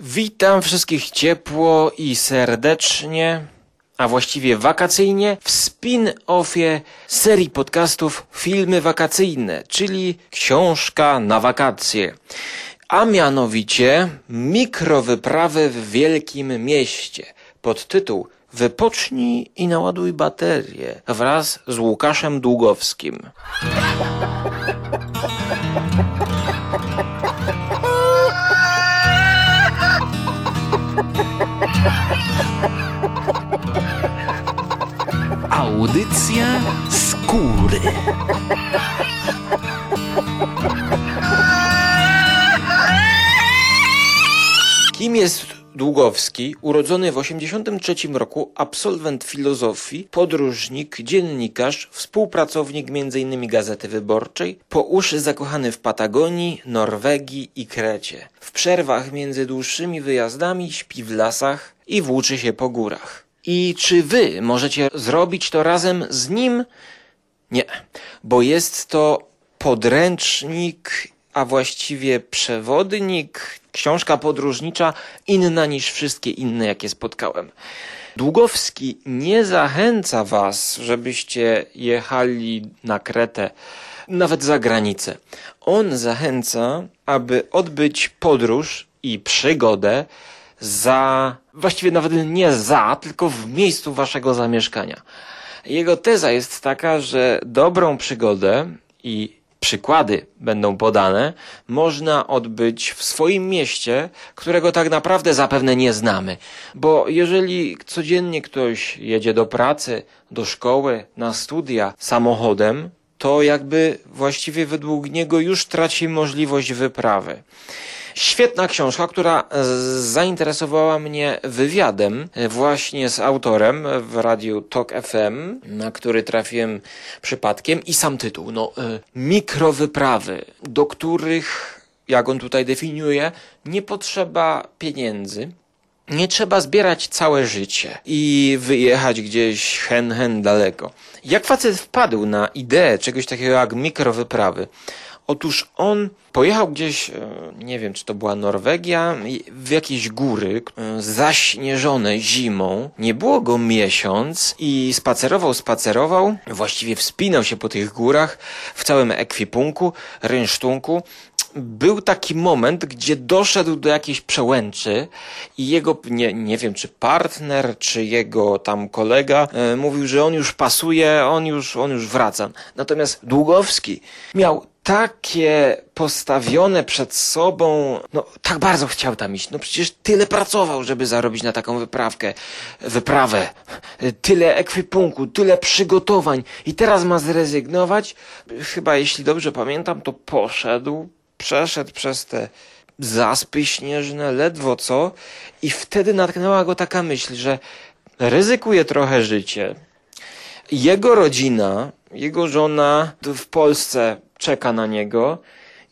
Witam wszystkich ciepło i serdecznie, a właściwie wakacyjnie w spin-offie serii podcastów Filmy Wakacyjne, czyli książka na wakacje. A mianowicie mikrowyprawy w wielkim mieście pod tytuł Wypocznij i naładuj baterię wraz z Łukaszem Długowskim. Audycja skóry. Kim jest Długowski, urodzony w 1983 roku, absolwent filozofii, podróżnik, dziennikarz, współpracownik m.in. Gazety Wyborczej, po uszy zakochany w Patagonii, Norwegii i Krecie. W przerwach między dłuższymi wyjazdami śpi w lasach i włóczy się po górach. I czy wy możecie zrobić to razem z nim? Nie, bo jest to podręcznik, a właściwie przewodnik, książka podróżnicza inna niż wszystkie inne, jakie spotkałem. Długowski nie zachęca was, żebyście jechali na Kretę, nawet za granicę. On zachęca, aby odbyć podróż i przygodę za, właściwie nawet nie za, tylko w miejscu waszego zamieszkania. Jego teza jest taka, że dobrą przygodę i przykłady będą podane, można odbyć w swoim mieście, którego tak naprawdę zapewne nie znamy. Bo jeżeli codziennie ktoś jedzie do pracy, do szkoły, na studia samochodem, to jakby właściwie według niego już traci możliwość wyprawy. Świetna książka, która zainteresowała mnie wywiadem właśnie z autorem w radiu Talk FM, na który trafiłem przypadkiem i sam tytuł, no, mikrowyprawy, do których, jak on tutaj definiuje, nie potrzeba pieniędzy, nie trzeba zbierać całe życie i wyjechać gdzieś hen hen daleko. Jak facet wpadł na ideę czegoś takiego jak mikrowyprawy? Otóż on pojechał gdzieś, nie wiem, czy to była Norwegia, w jakieś góry zaśnieżone zimą. Nie było go miesiąc i spacerował, spacerował, właściwie wspinał się po tych górach w całym ekwipunku, rynsztunku był taki moment, gdzie doszedł do jakiejś przełęczy i jego, nie, nie wiem, czy partner, czy jego tam kolega e, mówił, że on już pasuje, on już, on już wraca. Natomiast Długowski miał takie postawione przed sobą, no tak bardzo chciał tam iść. No przecież tyle pracował, żeby zarobić na taką wyprawkę, wyprawę. Tyle ekwipunku, tyle przygotowań i teraz ma zrezygnować. Chyba jeśli dobrze pamiętam, to poszedł, przeszedł przez te zaspy śnieżne, ledwo co i wtedy natknęła go taka myśl, że ryzykuje trochę życie. Jego rodzina, jego żona w Polsce czeka na niego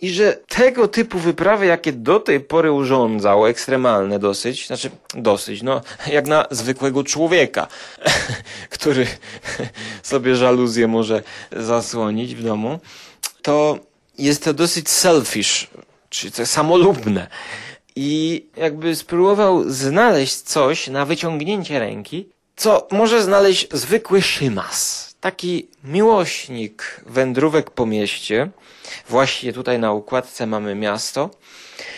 i że tego typu wyprawy, jakie do tej pory urządzał, ekstremalne dosyć, znaczy dosyć, no jak na zwykłego człowieka, który sobie żaluzję może zasłonić w domu, to jest to dosyć selfish, czyli to samolubne. I jakby spróbował znaleźć coś na wyciągnięcie ręki, co może znaleźć zwykły szymas. Taki miłośnik wędrówek po mieście. Właśnie tutaj na układce mamy miasto.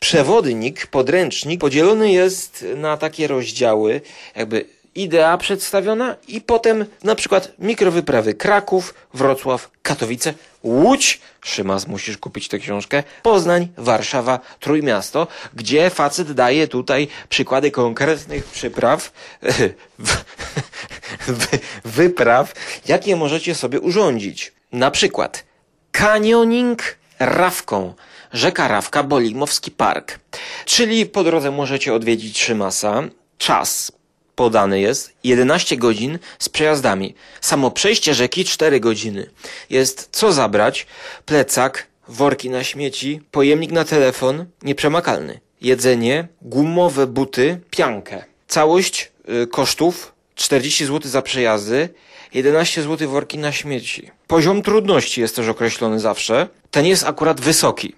Przewodnik, podręcznik podzielony jest na takie rozdziały, jakby idea przedstawiona i potem na przykład mikrowyprawy Kraków, Wrocław, Katowice, Łódź, Szymas, musisz kupić tę książkę, Poznań, Warszawa, Trójmiasto, gdzie facet daje tutaj przykłady konkretnych przypraw, wypraw, jakie możecie sobie urządzić. Na przykład kanioning Rawką. Rzeka Rawka, Bolimowski Park. Czyli po drodze możecie odwiedzić Szymasa. Czas podany jest 11 godzin z przejazdami. Samo przejście rzeki 4 godziny. Jest co zabrać, plecak, worki na śmieci, pojemnik na telefon, nieprzemakalny. Jedzenie, gumowe buty, piankę. Całość y, kosztów 40 zł za przejazdy, 11 zł worki na śmieci. Poziom trudności jest też określony zawsze. Ten jest akurat wysoki.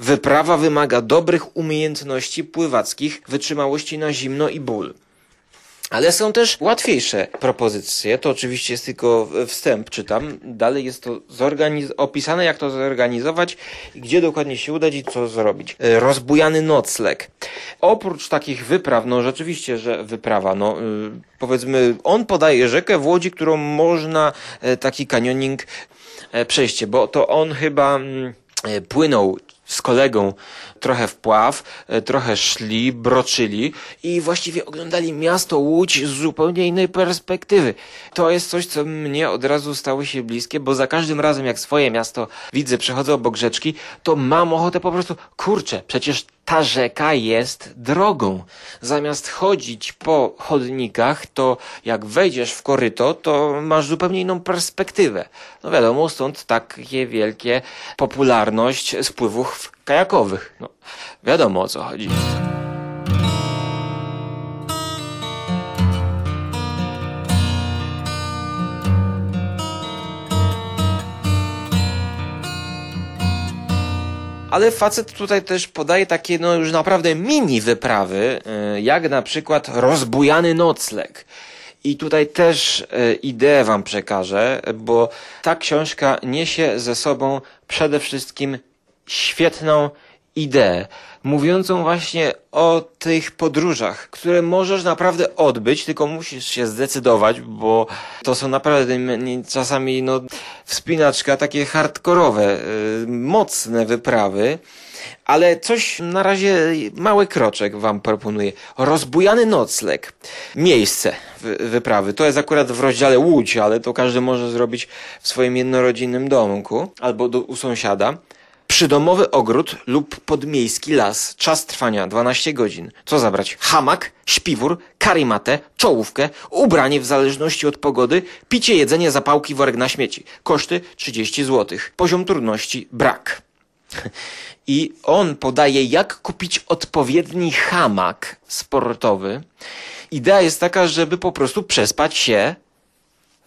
Wyprawa wymaga dobrych umiejętności pływackich, wytrzymałości na zimno i ból. Ale są też łatwiejsze propozycje. To oczywiście jest tylko wstęp, czytam. Dalej jest to opisane, jak to zorganizować, gdzie dokładnie się udać i co zrobić. E, Rozbujany nocleg. Oprócz takich wypraw, no rzeczywiście, że wyprawa, no y, powiedzmy, on podaje rzekę w Łodzi, którą można e, taki kanioning e, przejście, bo to on chyba mm, płynął z kolegą trochę w pław, e, trochę szli, broczyli i właściwie oglądali miasto Łódź z zupełnie innej perspektywy. To jest coś, co mnie od razu stało się bliskie, bo za każdym razem jak swoje miasto widzę, przechodzę obok rzeczki, to mam ochotę po prostu, kurczę, przecież ta rzeka jest drogą. Zamiast chodzić po chodnikach, to jak wejdziesz w koryto, to masz zupełnie inną perspektywę. No wiadomo, stąd takie wielkie popularność spływów kajakowych. No, wiadomo o co chodzi. Ale facet tutaj też podaje takie, no już naprawdę mini wyprawy, y, jak na przykład rozbujany nocleg. I tutaj też y, ideę wam przekażę, bo ta książka niesie ze sobą przede wszystkim świetną ideę, mówiącą właśnie o tych podróżach, które możesz naprawdę odbyć, tylko musisz się zdecydować, bo to są naprawdę czasami no, wspinaczka, takie hardkorowe, y, mocne wyprawy. Ale coś na razie mały kroczek wam proponuję. Rozbujany nocleg. Miejsce wy- wyprawy. To jest akurat w rozdziale Łódź, ale to każdy może zrobić w swoim jednorodzinnym domku albo do, u sąsiada. Przydomowy ogród lub podmiejski las. Czas trwania 12 godzin. Co zabrać? Hamak, śpiwór, karimatę, czołówkę, ubranie w zależności od pogody, picie, jedzenie, zapałki, worek na śmieci. Koszty 30 zł. Poziom trudności brak. I on podaje, jak kupić odpowiedni hamak sportowy. Idea jest taka, żeby po prostu przespać się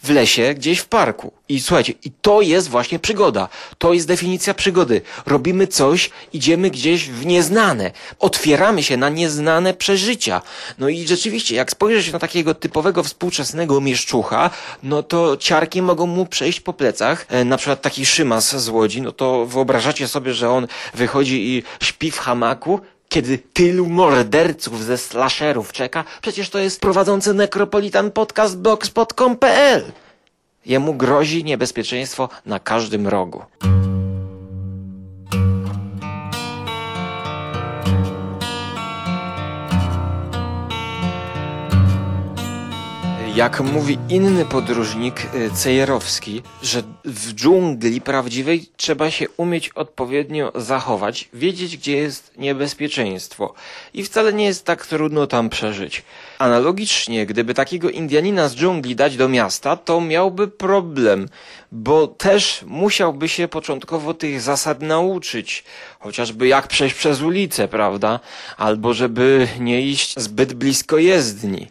w lesie, gdzieś w parku. I słuchajcie, i to jest właśnie przygoda. To jest definicja przygody. Robimy coś, idziemy gdzieś w nieznane. Otwieramy się na nieznane przeżycia. No i rzeczywiście, jak spojrzysz na takiego typowego współczesnego mieszczucha, no to ciarki mogą mu przejść po plecach. E, na przykład taki Szymas z Łodzi, no to wyobrażacie sobie, że on wychodzi i śpi w hamaku, kiedy tylu morderców ze slasherów czeka, przecież to jest prowadzący Necropolitan Podcast blogspot.com.pl. Jemu grozi niebezpieczeństwo na każdym rogu. Jak mówi inny podróżnik y, Cejerowski, że w dżungli prawdziwej trzeba się umieć odpowiednio zachować, wiedzieć gdzie jest niebezpieczeństwo i wcale nie jest tak trudno tam przeżyć. Analogicznie, gdyby takiego Indianina z dżungli dać do miasta, to miałby problem, bo też musiałby się początkowo tych zasad nauczyć, chociażby jak przejść przez ulicę, prawda? Albo żeby nie iść zbyt blisko jezdni.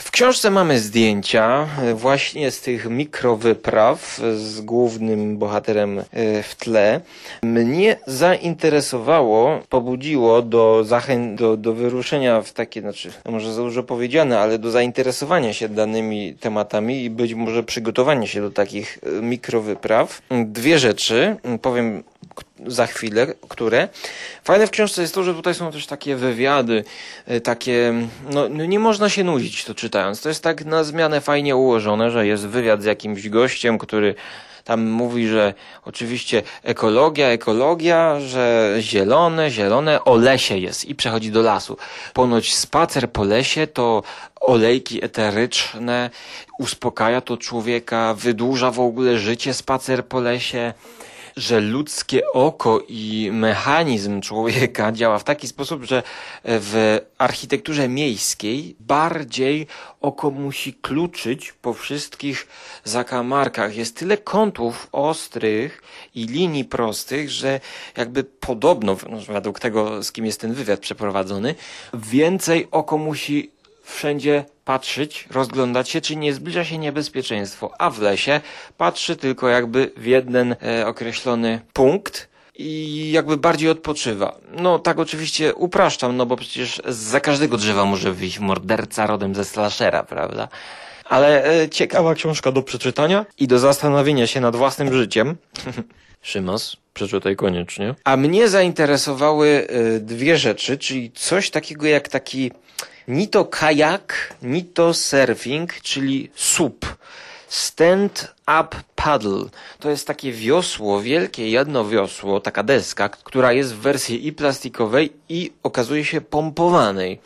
W książce mamy zdjęcia e, właśnie z tych mikrowypraw z głównym bohaterem e, w tle. Mnie zainteresowało, pobudziło do zachęt, do, do wyruszenia w takie, znaczy, no może za dużo powiedziane, ale do zainteresowania się danymi tematami i być może przygotowania się do takich e, mikrowypraw. Dwie rzeczy, powiem za chwilę, które. Fajne w książce jest to, że tutaj są też takie wywiady, e, takie, no, no nie można się nudzić to czytając. To jest tak na zmianę fajnie ułożone, że jest wywiad z jakimś gościem, który tam mówi, że oczywiście ekologia, ekologia, że zielone, zielone, o lesie jest i przechodzi do lasu. Ponoć spacer po lesie to olejki eteryczne, uspokaja to człowieka, wydłuża w ogóle życie spacer po lesie że ludzkie oko i mechanizm człowieka działa w taki sposób, że w architekturze miejskiej bardziej oko musi kluczyć po wszystkich zakamarkach. Jest tyle kątów ostrych i linii prostych, że jakby podobno, no, według tego, z kim jest ten wywiad przeprowadzony, więcej oko musi wszędzie patrzeć, rozglądać się, czy nie zbliża się niebezpieczeństwo, a w lesie patrzy tylko jakby w jeden e, określony punkt i jakby bardziej odpoczywa. No tak oczywiście upraszczam, no bo przecież za każdego drzewa może wyjść morderca rodem ze slashera, prawda? Ale e, ciekawa książka do przeczytania i do zastanowienia się nad własnym życiem. Szymas, przeczytaj koniecznie. A mnie zainteresowały e, dwie rzeczy, czyli coś takiego jak taki ni to kajak, ni to surfing, czyli SUP. Stand Up Paddle. To jest takie wiosło, wielkie jedno wiosło, taka deska, która jest w wersji i plastikowej i okazuje się pompowanej.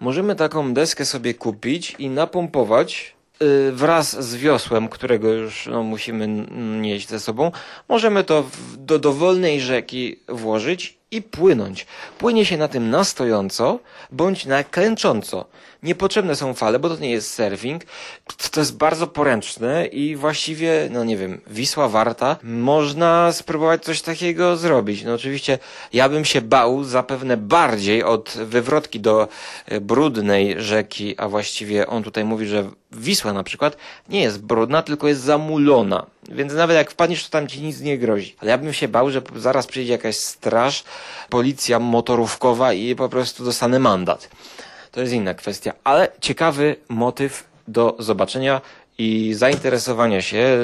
Możemy taką deskę sobie kupić i napompować y, wraz z wiosłem, którego już no, musimy nieść ze sobą. Możemy to w, do dowolnej rzeki włożyć i płynąć. Płynie się na tym na stojąco bądź na klęcząco. Niepotrzebne są fale, bo to nie jest surfing. To jest bardzo poręczne i właściwie, no nie wiem, Wisła Warta. Można spróbować coś takiego zrobić. No oczywiście ja bym się bał zapewne bardziej od wywrotki do e, brudnej rzeki, a właściwie on tutaj mówi, że Wisła na przykład nie jest brudna, tylko jest zamulona. Więc nawet jak wpadniesz, to tam ci nic nie grozi. Ale ja bym się bał, że zaraz przyjdzie jakaś straż, policja motorówkowa i po prostu dostanę mandat. To jest inna kwestia. Ale ciekawy motyw do zobaczenia i zainteresowania się.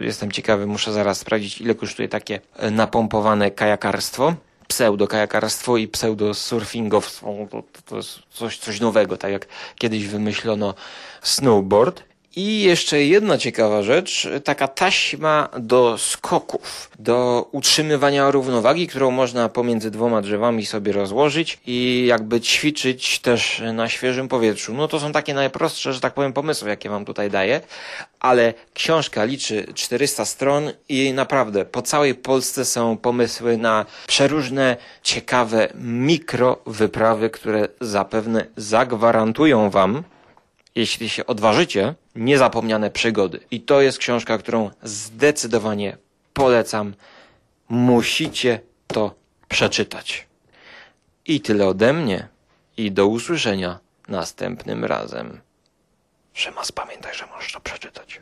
Jestem ciekawy, muszę zaraz sprawdzić, ile kosztuje takie napompowane kajakarstwo. Pseudo-kajakarstwo i pseudo-surfingowstwo. To, to jest coś, coś nowego, tak jak kiedyś wymyślono snowboard. I jeszcze jedna ciekawa rzecz, taka taśma do skoków, do utrzymywania równowagi, którą można pomiędzy dwoma drzewami sobie rozłożyć i jakby ćwiczyć też na świeżym powietrzu. No to są takie najprostsze, że tak powiem, pomysły, jakie wam tutaj daję, ale książka liczy 400 stron i naprawdę po całej Polsce są pomysły na przeróżne, ciekawe mikro wyprawy, które zapewne zagwarantują wam, jeśli się odważycie, niezapomniane przygody. I to jest książka, którą zdecydowanie polecam. Musicie to przeczytać. I tyle ode mnie. I do usłyszenia następnym razem. Szymas, pamiętaj, że możesz to przeczytać.